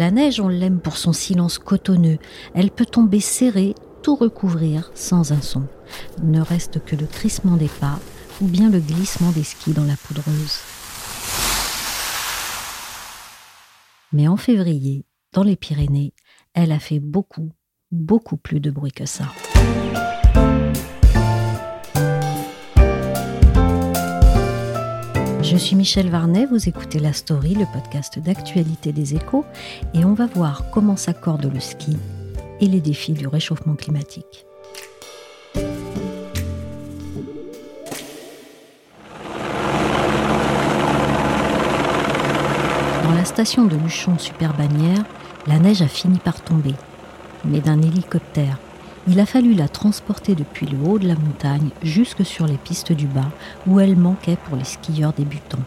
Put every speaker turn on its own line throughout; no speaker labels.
La neige, on l'aime pour son silence cotonneux. Elle peut tomber serrée tout recouvrir sans un son. Ne reste que le crissement des pas ou bien le glissement des skis dans la poudreuse. Mais en février, dans les Pyrénées, elle a fait beaucoup, beaucoup plus de bruit que ça. Je suis Michel Varnet, vous écoutez La Story, le podcast d'actualité des échos, et on va voir comment s'accorde le ski et les défis du réchauffement climatique. Dans la station de Luchon Super Bagnères, la neige a fini par tomber, mais d'un hélicoptère. Il a fallu la transporter depuis le haut de la montagne jusque sur les pistes du bas, où elle manquait pour les skieurs débutants.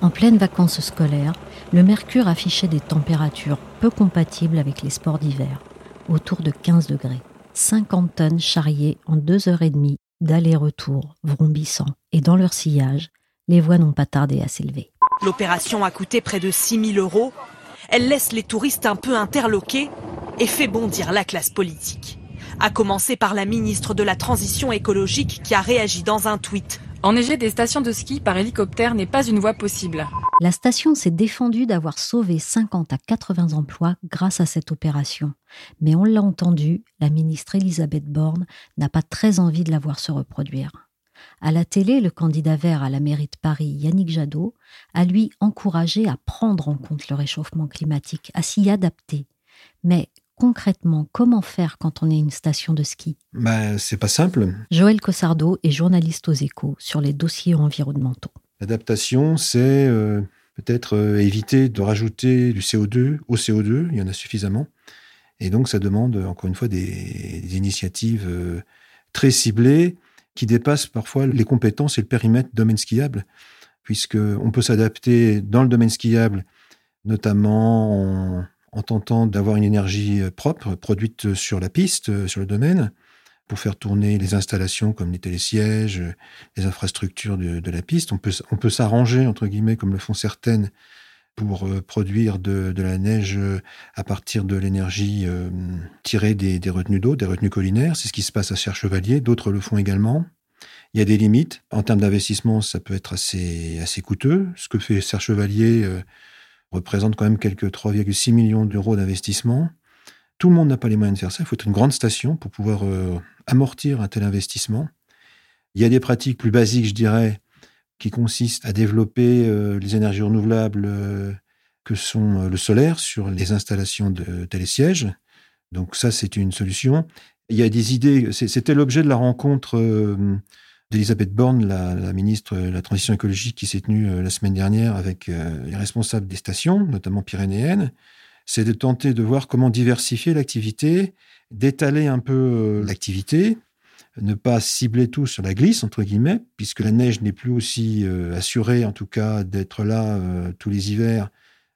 En pleine vacances scolaires, le mercure affichait des températures peu compatibles avec les sports d'hiver autour de 15 degrés. 50 tonnes charriées en deux heures et demie d'aller-retour, vrombissant. Et dans leur sillage, les voies n'ont pas tardé à s'élever.
L'opération a coûté près de 6 000 euros. Elle laisse les touristes un peu interloqués et fait bondir la classe politique. À commencer par la ministre de la Transition écologique qui a réagi dans un tweet.
Enneiger des stations de ski par hélicoptère n'est pas une voie possible.
La station s'est défendue d'avoir sauvé 50 à 80 emplois grâce à cette opération. Mais on l'a entendu, la ministre Elisabeth Borne n'a pas très envie de la voir se reproduire. À la télé, le candidat vert à la mairie de Paris, Yannick Jadot, a lui encouragé à prendre en compte le réchauffement climatique, à s'y adapter. Mais concrètement, comment faire quand on est une station de ski?
Bah, C'est pas simple.
Joël Cossardo est journaliste aux échos sur les dossiers environnementaux.
L'adaptation, c'est euh, peut-être euh, éviter de rajouter du CO2 au CO2, il y en a suffisamment. Et donc, ça demande, encore une fois, des, initiatives euh, très ciblées qui dépassent parfois les compétences et le périmètre domaine skiable, puisqu'on peut s'adapter dans le domaine skiable, notamment en, en tentant d'avoir une énergie propre produite sur la piste, sur le domaine, pour faire tourner les installations comme les télésièges, les infrastructures de, la piste. On peut, s'arranger, entre guillemets, comme le font certaines, pour euh, produire de, la neige euh, à partir de l'énergie euh, tirée des, retenues d'eau, des retenues collinaires. C'est ce qui se passe à Serre-Chevalier. D'autres le font également. Il y a des limites. En termes d'investissement, ça peut être assez, assez coûteux. Ce que fait Serre-Chevalier représente quand même quelques 3,6 millions d'euros d'investissement. Tout le monde n'a pas les moyens de faire ça. Il faut une grande station pour pouvoir euh, amortir un tel investissement. Il y a des pratiques plus basiques, je dirais, qui consistent à développer euh, les énergies renouvelables euh, que sont le solaire sur les installations de télésièges. Donc ça, c'est une solution. Il y a des idées. C'était l'objet de la rencontre d'Elisabeth Borne, la, la, ministre de la Transition écologique, qui s'est tenue la semaine dernière avec les responsables des stations, notamment pyrénéennes c'est de tenter de voir comment diversifier l'activité, d'étaler un peu euh, l'activité, ne pas cibler tout sur la glisse, entre guillemets, puisque la neige n'est plus aussi euh, assurée, en tout cas, d'être là euh, tous les hivers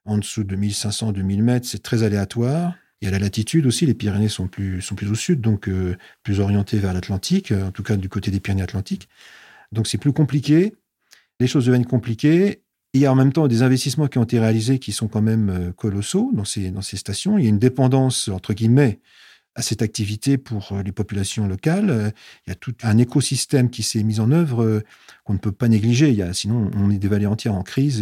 en dessous de 1500-2000 mètres. C'est très aléatoire. Il y a la latitude aussi, les Pyrénées sont plus, sont plus au sud, donc plus orientées vers l'Atlantique, en tout cas du côté des Pyrénées Atlantiques. Donc c'est plus compliqué. Les choses deviennent compliquées il y a en même temps des investissements qui ont été réalisés qui sont quand même euh, colossaux dans ces, dans ces stations. Il y a une dépendance, entre guillemets, à cette activité pour euh, les populations locales. Euh, il y a tout un écosystème qui s'est mis en œuvre qu'on ne peut pas négliger. Il y a, sinon, on est des vallées entières en crise.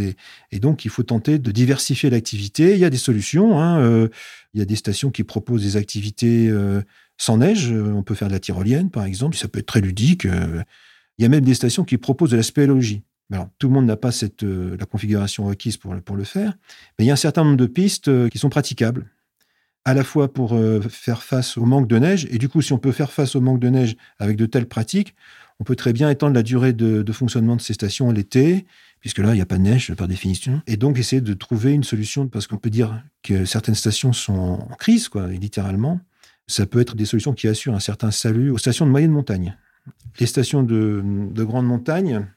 Et, donc, il faut tenter de diversifier l'activité. Il y a des solutions. Hein. Il y a des stations qui proposent des activités sans neige. On peut faire de la tyrolienne, par exemple. Ça peut être très ludique. Il y a même des stations qui proposent de la spéléologie. Tout le monde n'a pas euh, la configuration requise pour, pour le faire, mais il y a un certain nombre de pistes euh, qui sont praticables, à la fois pour euh, faire face au manque de neige, et du coup, si on peut faire face au manque de neige avec de telles pratiques, on peut très bien étendre la durée de, fonctionnement de ces stations l'été, puisque là, il n'y a pas de neige par définition. Et donc, essayer de trouver une solution, parce qu'on peut dire que certaines stations sont en crise, quoi, littéralement. Ça peut être des solutions qui assurent un certain salut aux stations de moyenne montagne. Les stations de, grande montagne,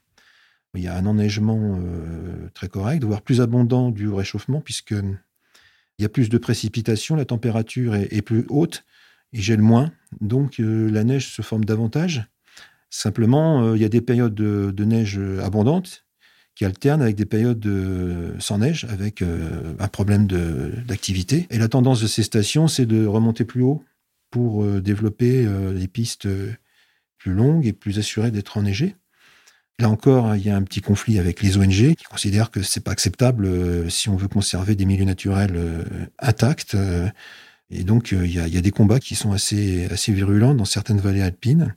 il y a un enneigement euh, très correct, voire plus abondant du réchauffement, puisque il y a plus de précipitations, la température est, plus haute, il gèle moins, donc euh, la neige se forme davantage. Simplement, euh, il y a des périodes de, neige abondante qui alternent avec des périodes sans neige, avec un problème d'activité. Et la tendance de ces stations, c'est de remonter plus haut pour développer des pistes plus longues et plus assurées d'être enneigées. Là encore, il y a un petit conflit avec les ONG qui considèrent que c'est pas acceptable euh, si on veut conserver des milieux naturels euh, intacts. Euh, et donc, il y, a, des combats qui sont assez, assez virulents dans certaines vallées alpines,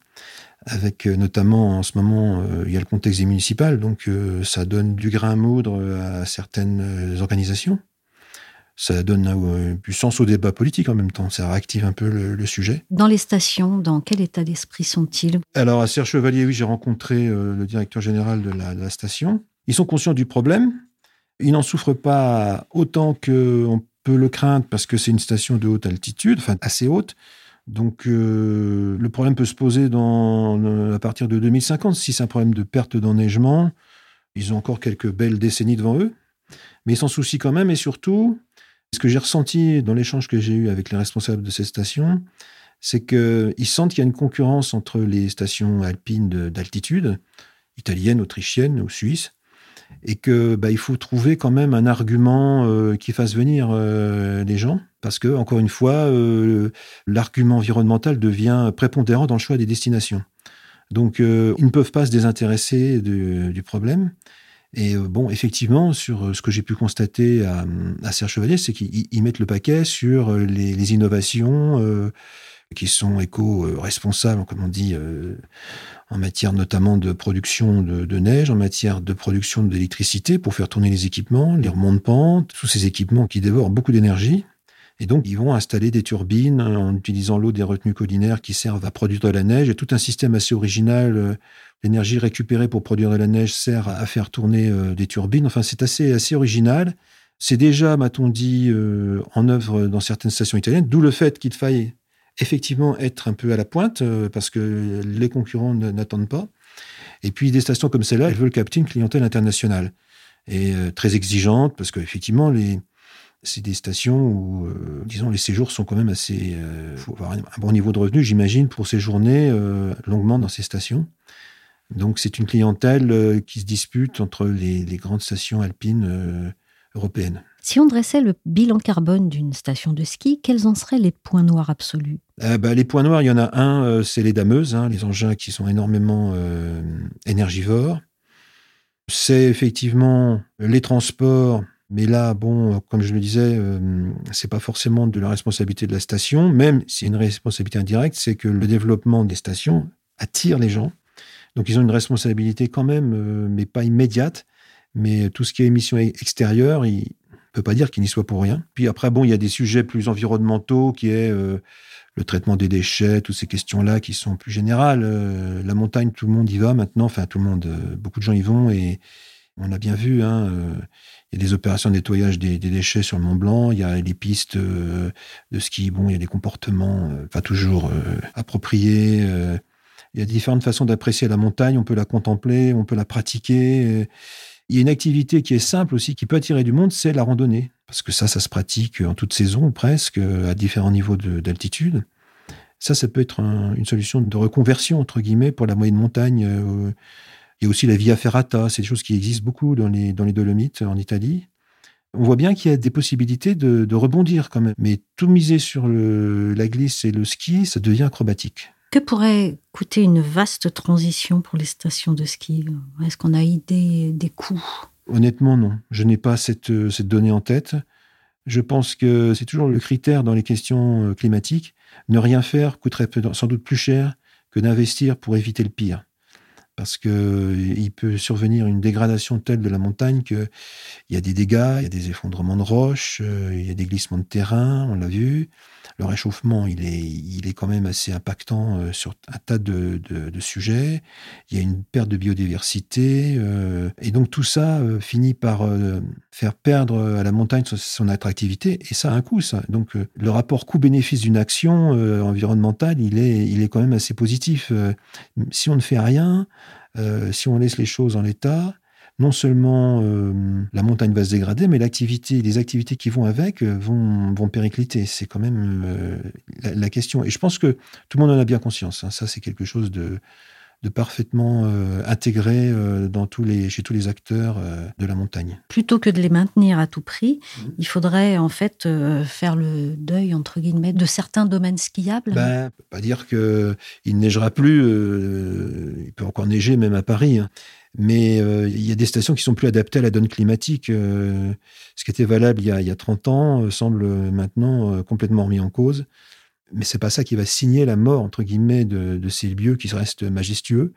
avec notamment en ce moment, il y a le contexte des municipales, donc ça donne du grain à moudre à certaines organisations ça donne euh, du sens au débat politique en même temps. Ça réactive un peu le, sujet.
Dans les stations, dans quel état d'esprit sont-ils?
Alors, à Serre Chevalier, oui, j'ai rencontré euh, le directeur général de la, station. Ils sont conscients du problème. Ils n'en souffrent pas autant qu'on peut le craindre parce que c'est une station de haute altitude, enfin assez haute. Donc, euh, le problème peut se poser dans, à partir de 2050. Si c'est un problème de perte d'enneigement, ils ont encore quelques belles décennies devant eux. Mais ils s'en soucient quand même et surtout, ce que j'ai ressenti dans l'échange que j'ai eu avec les responsables de ces stations, c'est qu'ils sentent qu'il y a une concurrence entre les stations alpines d'altitude, italiennes, autrichiennes ou suisses, et que bah, il faut trouver quand même un argument euh, qui fasse venir euh, les gens, parce que encore une fois, euh, l'argument environnemental devient prépondérant dans le choix des destinations. Donc, ils ne peuvent pas se désintéresser du problème. Et euh, bon, effectivement, sur euh, ce que j'ai pu constater à, Serre Chevalier, c'est qu'ils mettent le paquet sur euh, les, innovations qui sont éco-responsables, comme on dit, en matière notamment de production de, neige, en matière de production d'électricité pour faire tourner les équipements, les remontes pente, tous ces équipements qui dévorent beaucoup d'énergie. Et donc, ils vont installer des turbines en utilisant l'eau des retenues collinaires qui servent à produire de la neige et tout un système assez original l'énergie récupérée pour produire de la neige sert à faire tourner euh, des turbines. Enfin, c'est assez, assez original. C'est déjà, m'a-t-on dit, euh, en œuvre dans certaines stations italiennes, d'où le fait qu'il faille effectivement être un peu à la pointe, euh, parce que les concurrents n'attendent pas. Et puis des stations comme celle-là, elles veulent capter une clientèle internationale et très exigeante, parce qu'effectivement, les, c'est des stations où, disons, les séjours sont quand même assez. Il faut avoir un bon niveau de revenu, j'imagine, pour séjourner longuement dans ces stations. Donc c'est une clientèle euh, qui se dispute entre les, grandes stations alpines euh, européennes.
Si on dressait le bilan carbone d'une station de ski, quels en seraient les points noirs absolus?
Euh, bah, Les points noirs, il y en a un, c'est les dameuses, hein, les engins qui sont énormément énergivores. C'est effectivement les transports, mais là, bon, comme je le disais, c'est pas forcément de la responsabilité de la station, même si une responsabilité indirecte, c'est que le développement des stations attire les gens. Donc ils ont une responsabilité quand même, euh, mais pas immédiate. Mais tout ce qui est émissions extérieures, il ne peut pas dire qu'il n'y soit pour rien. Puis après, bon, il y a des sujets plus environnementaux qui est euh, le traitement des déchets, toutes ces questions-là qui sont plus générales. Euh, la montagne, tout le monde y va maintenant. Enfin, tout le monde, beaucoup de gens y vont et on a bien vu. Hein, il y a des opérations de nettoyage des, déchets sur le Mont Blanc. Il y a les pistes de ski. Bon, il y a des comportements pas toujours appropriés il y a différentes façons d'apprécier la montagne. On peut la contempler, on peut la pratiquer. Il y a une activité qui est simple aussi, qui peut attirer du monde, c'est la randonnée. Parce que ça, ça se pratique en toute saison presque, à différents niveaux d'altitude. Ça, ça peut être une solution de reconversion, entre guillemets, pour la moyenne montagne. Euh, il y a aussi la Via Ferrata, c'est des choses qui existent beaucoup dans les, dans les Dolomites en Italie. On voit bien qu'il y a des possibilités de, rebondir quand même. Mais tout miser sur la glisse et le ski, ça devient acrobatique.
Que pourrait coûter une vaste transition pour les stations de ski? Est-ce qu'on a idée des coûts?
Honnêtement, non. Je n'ai pas cette, cette donnée en tête. Je pense que c'est toujours le critère dans les questions euh, climatiques. Ne rien faire coûterait sans doute plus cher que d'investir pour éviter le pire. Parce que il peut survenir une dégradation telle de la montagne qu'il y a des dégâts, il y a des effondrements de roches, il y a des glissements de terrain, on l'a vu le réchauffement, il est, il est quand même assez impactant euh, sur un tas de, de, sujets. Il y a une perte de biodiversité. Euh, et donc tout ça euh, finit par faire perdre à la montagne son, attractivité. Et ça a un coût, ça. Donc le rapport coût-bénéfice d'une action environnementale, il est, il est quand même assez positif. si on ne fait rien, si on laisse les choses en l'état, non seulement euh, la montagne va se dégrader, mais l'activité, les activités qui vont avec euh, vont, vont péricliter. C'est quand même euh, la, question. Et je pense que tout le monde en a bien conscience. Hein. Ça, c'est quelque chose de, de parfaitement intégré dans tous les, chez tous les acteurs de la montagne.
Plutôt que de les maintenir à tout prix, mmh. il faudrait en fait faire le deuil entre guillemets de certains domaines skiables.
Ben, peut pas dire que il neigera plus. il peut encore neiger même à Paris. Hein. Mais euh, il y a des stations qui sont plus adaptées à la donne climatique. Euh, ce qui était valable il y a, il y a 30 ans euh, semble maintenant complètement remis en cause. Mais c'est pas ça qui va signer la mort, entre guillemets, de, de ces lieux qui restent majestueux.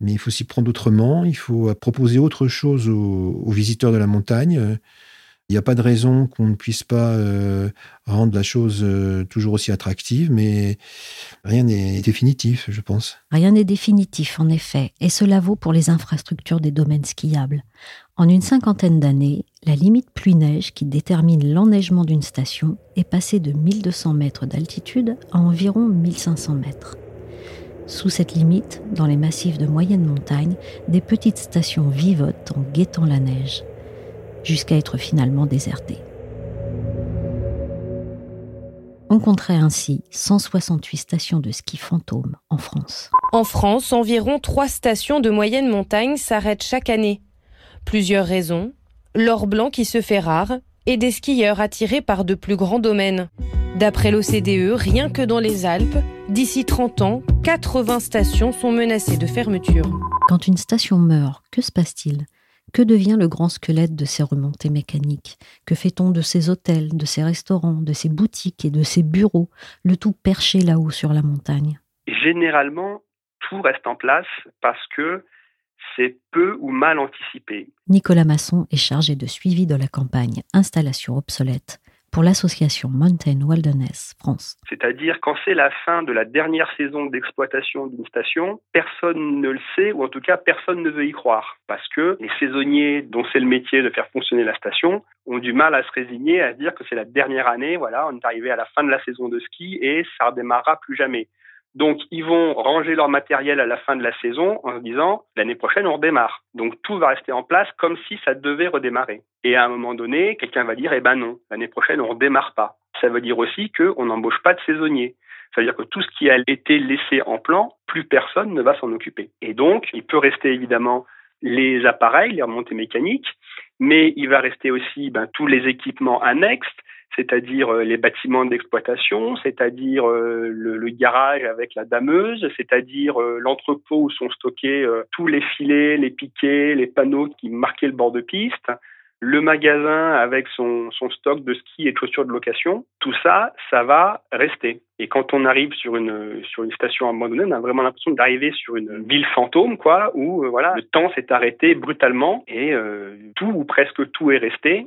Mais il faut s'y prendre autrement. Il faut proposer autre chose aux, visiteurs de la montagne. Il n'y a pas de raison qu'on ne puisse pas euh, rendre la chose euh, toujours aussi attractive, mais rien n'est définitif, je pense.
Rien n'est définitif, en effet, et cela vaut pour les infrastructures des domaines skiables. En une cinquantaine d'années, la limite pluie-neige qui détermine l'enneigement d'une station est passée de 1200 mètres d'altitude à environ 1500 mètres. Sous cette limite, dans les massifs de moyenne montagne, des petites stations vivotent en guettant la neige jusqu'à être finalement déserté. On compterait ainsi 168 stations de ski fantômes en France.
En France, environ 3 stations de moyenne montagne s'arrêtent chaque année. Plusieurs raisons. L'or blanc qui se fait rare et des skieurs attirés par de plus grands domaines. D'après l'OCDE, rien que dans les Alpes, d'ici 30 ans, 80 stations sont menacées de fermeture.
Quand une station meurt, que se passe-t-il? Que devient le grand squelette de ces remontées mécaniques? Que fait-on de ces hôtels, de ces restaurants, de ces boutiques et de ces bureaux, le tout perché là-haut sur la montagne
Généralement, tout reste en place parce que c'est peu ou mal anticipé.
Nicolas Masson est chargé de suivi de la campagne Installation obsolète pour l'association Mountain Wilderness France.
C'est-à-dire quand c'est la fin de la dernière saison d'exploitation d'une station, personne ne le sait ou en tout cas personne ne veut y croire parce que les saisonniers dont c'est le métier de faire fonctionner la station ont du mal à se résigner à se dire que c'est la dernière année, voilà, on est arrivé à la fin de la saison de ski et ça redémarrera plus jamais. Donc, ils vont ranger leur matériel à la fin de la saison en se disant, l'année prochaine, on redémarre. Donc, tout va rester en place comme si ça devait redémarrer. Et à un moment donné, quelqu'un va dire, eh ben non, l'année prochaine, on redémarre pas. Ça veut dire aussi qu'on n'embauche pas de saisonniers. Ça veut dire que tout ce qui a été laissé en plan, plus personne ne va s'en occuper. Et donc, il peut rester évidemment les appareils, les remontées mécaniques, mais il va rester aussi ben, tous les équipements annexes, c'est-à-dire euh, les bâtiments d'exploitation, c'est-à-dire euh, le, garage avec la dameuse, c'est-à-dire euh, l'entrepôt où sont stockés tous les filets, les piquets, les panneaux qui marquaient le bord de piste, le magasin avec son, stock de ski et de chaussures de location, tout ça, ça va rester. Et quand on arrive sur une sur une station abandonnée, on a vraiment l'impression d'arriver sur une ville fantôme, quoi, où voilà, le temps s'est arrêté brutalement et tout ou presque tout est resté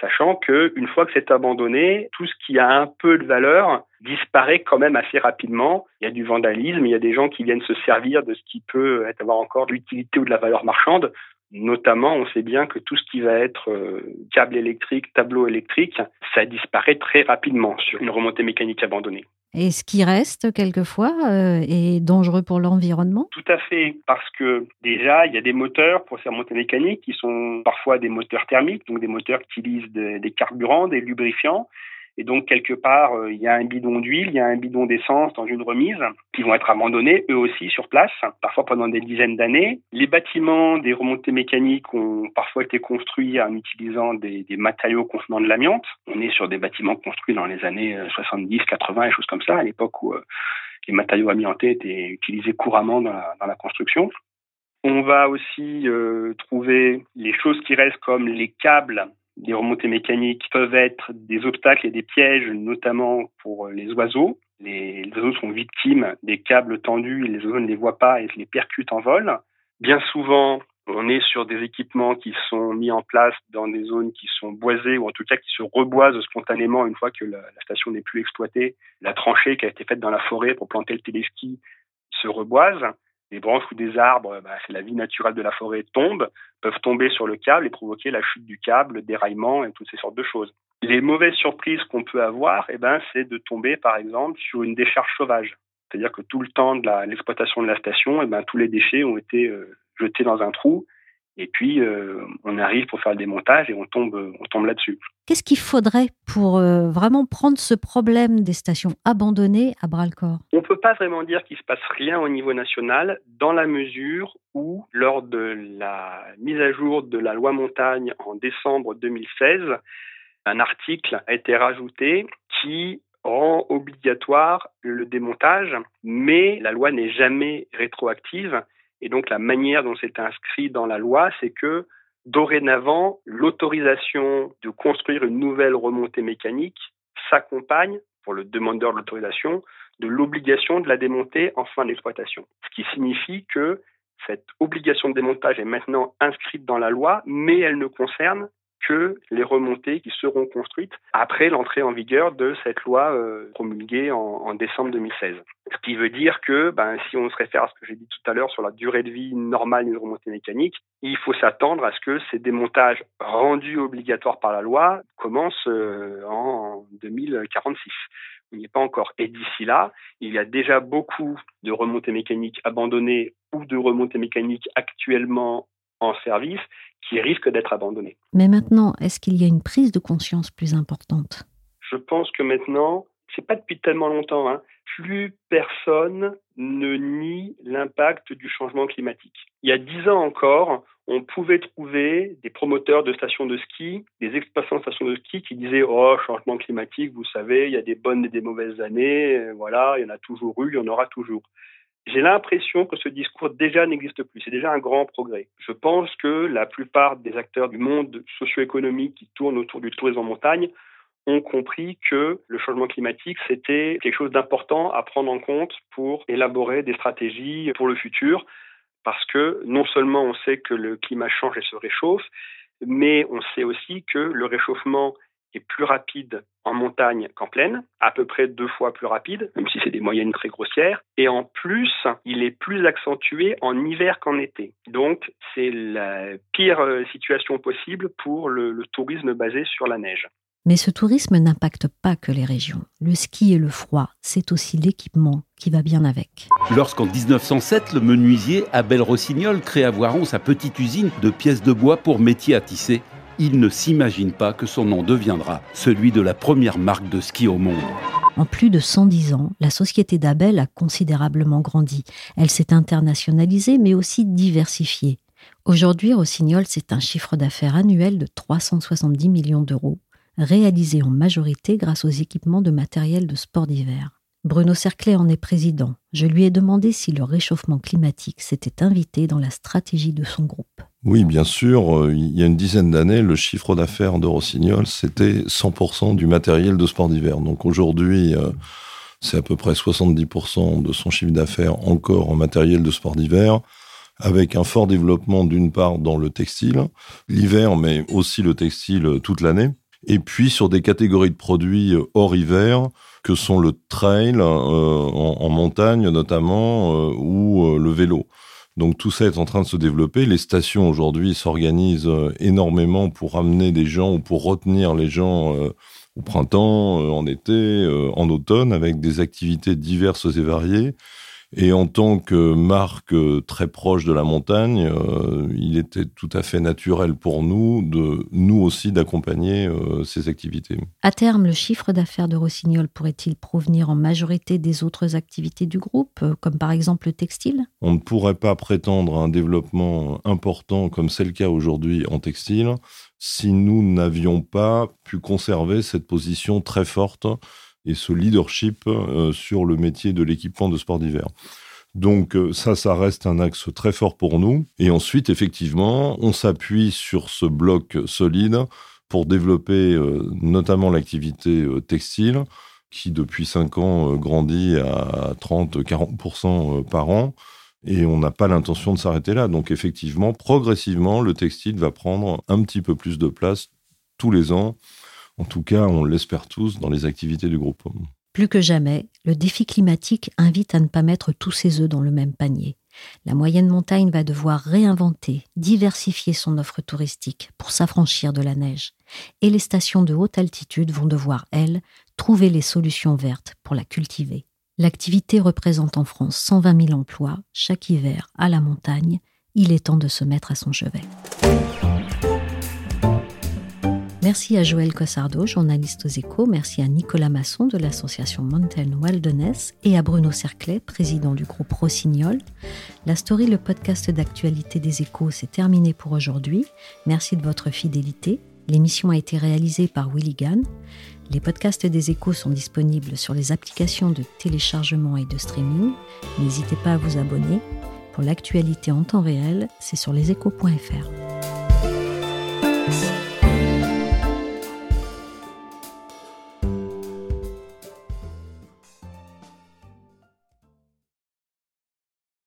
sachant que une fois que c'est abandonné, tout ce qui a un peu de valeur disparaît quand même assez rapidement. Il y a du vandalisme, il y a des gens qui viennent se servir de ce qui peut avoir encore de l'utilité ou de la valeur marchande. Notamment, on sait bien que tout ce qui va être euh, câble électrique, tableau électrique, ça disparaît très rapidement sur une remontée mécanique abandonnée.
Et ce qui reste quelquefois euh, est dangereux pour l'environnement?
Tout à fait, parce que déjà, il y a des moteurs pour ces remontées mécaniques qui sont parfois des moteurs thermiques, donc des moteurs qui utilisent des carburants, des lubrifiants. Et donc, quelque part, euh, il y a un bidon d'huile, il y a un bidon d'essence dans une remise qui vont être abandonnés, eux aussi, sur place, parfois pendant des dizaines d'années. Les bâtiments des remontées mécaniques ont parfois été construits en utilisant des, matériaux contenant de l'amiante. On est sur des bâtiments construits dans les années 70, euh, 80 et choses comme ça, à l'époque où euh, les matériaux amiantés étaient utilisés couramment dans la, dans la construction. On va aussi trouver les choses qui restent comme les câbles les remontées mécaniques peuvent être des obstacles et des pièges, notamment pour les oiseaux. Les, oiseaux sont victimes des câbles tendus les oiseaux ne les voient pas et les percutent en vol. Bien souvent, on est sur des équipements qui sont mis en place dans des zones qui sont boisées ou en tout cas qui se reboisent spontanément une fois que la, station n'est plus exploitée. La tranchée qui a été faite dans la forêt pour planter le téléski se reboise. Les branches ou des arbres, bah, c'est la vie naturelle de la forêt, tombent, peuvent tomber sur le câble et provoquer la chute du câble, le déraillement et toutes ces sortes de choses. Les mauvaises surprises qu'on peut avoir, eh ben, c'est de tomber par exemple sur une décharge sauvage. C'est-à-dire que tout le temps de l'exploitation de la station, eh ben, tous les déchets ont été euh, jeté dans un trou. Et puis, euh, on arrive pour faire le démontage et on tombe, on tombe là-dessus.
Qu'est-ce qu'il faudrait pour euh, vraiment prendre ce problème des stations abandonnées à bras-le-corps
On ne peut pas vraiment dire qu'il ne se passe rien au niveau national, dans la mesure où, lors de la mise à jour de la loi montagne en décembre 2016, un article a été rajouté qui rend obligatoire le démontage, mais la loi n'est jamais rétroactive et donc la manière dont c'est inscrit dans la loi, c'est que dorénavant, l'autorisation de construire une nouvelle remontée mécanique s'accompagne, pour le demandeur de l'autorisation, de l'obligation de la démonter en fin d'exploitation. Ce qui signifie que cette obligation de démontage est maintenant inscrite dans la loi, mais elle ne concerne que les remontées qui seront construites après l'entrée en vigueur de cette loi euh, promulguée en, décembre 2016. Ce qui veut dire que ben, si on se réfère à ce que j'ai dit tout à l'heure sur la durée de vie normale d'une remontée mécanique, il faut s'attendre à ce que ces démontages rendus obligatoires par la loi commencent euh, en 2046. On n'y est pas encore. Et d'ici là, il y a déjà beaucoup de remontées mécaniques abandonnées ou de remontées mécaniques actuellement en service qui risquent d'être abandonnés.
Mais maintenant, est-ce qu'il y a une prise de conscience plus importante?
Je pense que maintenant, c'est pas depuis tellement longtemps, hein, plus personne ne nie l'impact du changement climatique. Il y a dix ans encore, on pouvait trouver des promoteurs de stations de ski, des exploitants de stations de ski qui disaient Oh, changement climatique, vous savez, il y a des bonnes et des mauvaises années, voilà, il y en a toujours eu, il y en aura toujours j'ai l'impression que ce discours déjà n'existe plus. C'est déjà un grand progrès. Je pense que la plupart des acteurs du monde socio-économique qui tournent autour du tourisme en montagne ont compris que le changement climatique, c'était quelque chose d'important à prendre en compte pour élaborer des stratégies pour le futur, parce que non seulement on sait que le climat change et se réchauffe, mais on sait aussi que le réchauffement est plus rapide en montagne qu'en plaine, à peu près deux fois plus rapide, même si c'est des moyennes très grossières. Et en plus, il est plus accentué en hiver qu'en été. Donc, c'est la pire euh, situation possible pour le, le tourisme basé sur la neige.
Mais ce tourisme n'impacte pas que les régions. Le ski et le froid, c'est aussi l'équipement qui va bien avec.
Lorsqu'en 1907, le menuisier Abel Rossignol crée à Voiron sa petite usine de pièces de bois pour métier à tisser, il ne s'imagine pas que son nom deviendra celui de la première marque de ski au monde.
En plus de 110 ans, la société d'Abel a considérablement grandi. Elle s'est internationalisée mais aussi diversifiée. Aujourd'hui, Rossignol, c'est un chiffre d'affaires annuel de 370 millions d'euros, réalisé en majorité grâce aux équipements de matériel de sport d'hiver. Bruno Cerclet en est président. Je lui ai demandé si le réchauffement climatique s'était invité dans la stratégie de son groupe.
Oui, bien sûr. Euh, il y a une dizaine d'années, le chiffre d'affaires de Rossignol, c'était 100% du matériel de sport d'hiver. Donc aujourd'hui, euh, c'est à peu près 70% de son chiffre d'affaires encore en matériel de sport d'hiver, avec un fort développement d'une part dans le textile, l'hiver, mais aussi le textile toute l'année. Et puis sur des catégories de produits hors hiver, que sont le trail euh, en, montagne notamment, ou le vélo. Donc tout ça est en train de se développer. Les stations aujourd'hui s'organisent euh, énormément pour amener des gens ou pour retenir les gens euh, au printemps, euh, en été, en automne, avec des activités diverses et variées. Et en tant que marque euh, très proche de la montagne, euh, il était tout à fait naturel pour nous, de nous aussi, d'accompagner euh, ces activités.
À terme, le chiffre d'affaires de Rossignol pourrait-il provenir en majorité des autres activités du groupe, comme par exemple le textile?
On ne pourrait pas prétendre à un développement important comme c'est le cas aujourd'hui en textile si nous n'avions pas pu conserver cette position très forte et ce leadership euh, sur le métier de l'équipement de sport d'hiver. Donc euh, ça, ça reste un axe très fort pour nous. Et ensuite, effectivement, on s'appuie sur ce bloc solide pour développer euh, notamment l'activité textile, qui depuis 5 ans grandit à 30-40% par an. Et on n'a pas l'intention de s'arrêter là. Donc effectivement, progressivement, le textile va prendre un petit peu plus de place tous les ans. En tout cas, on l'espère tous dans les activités du groupe.
Plus que jamais, le défi climatique invite à ne pas mettre tous ses œufs dans le même panier. La moyenne montagne va devoir réinventer, diversifier son offre touristique pour s'affranchir de la neige. Et les stations de haute altitude vont devoir, elles, trouver les solutions vertes pour la cultiver. L'activité représente en France 120 000 emplois chaque hiver à la montagne. Il est temps de se mettre à son chevet. Merci à Joël Cossardo, journaliste aux échos. Merci à Nicolas Masson de l'association Mountain Wilderness et à Bruno Cerclet, président du groupe Rossignol. La story, le podcast d'actualité des échos, c'est terminé pour aujourd'hui. Merci de votre fidélité. L'émission a été réalisée par Willy Gann. Les podcasts des échos sont disponibles sur les applications de téléchargement et de streaming. N'hésitez pas à vous abonner. Pour l'actualité en temps réel, c'est sur leséchos.fr.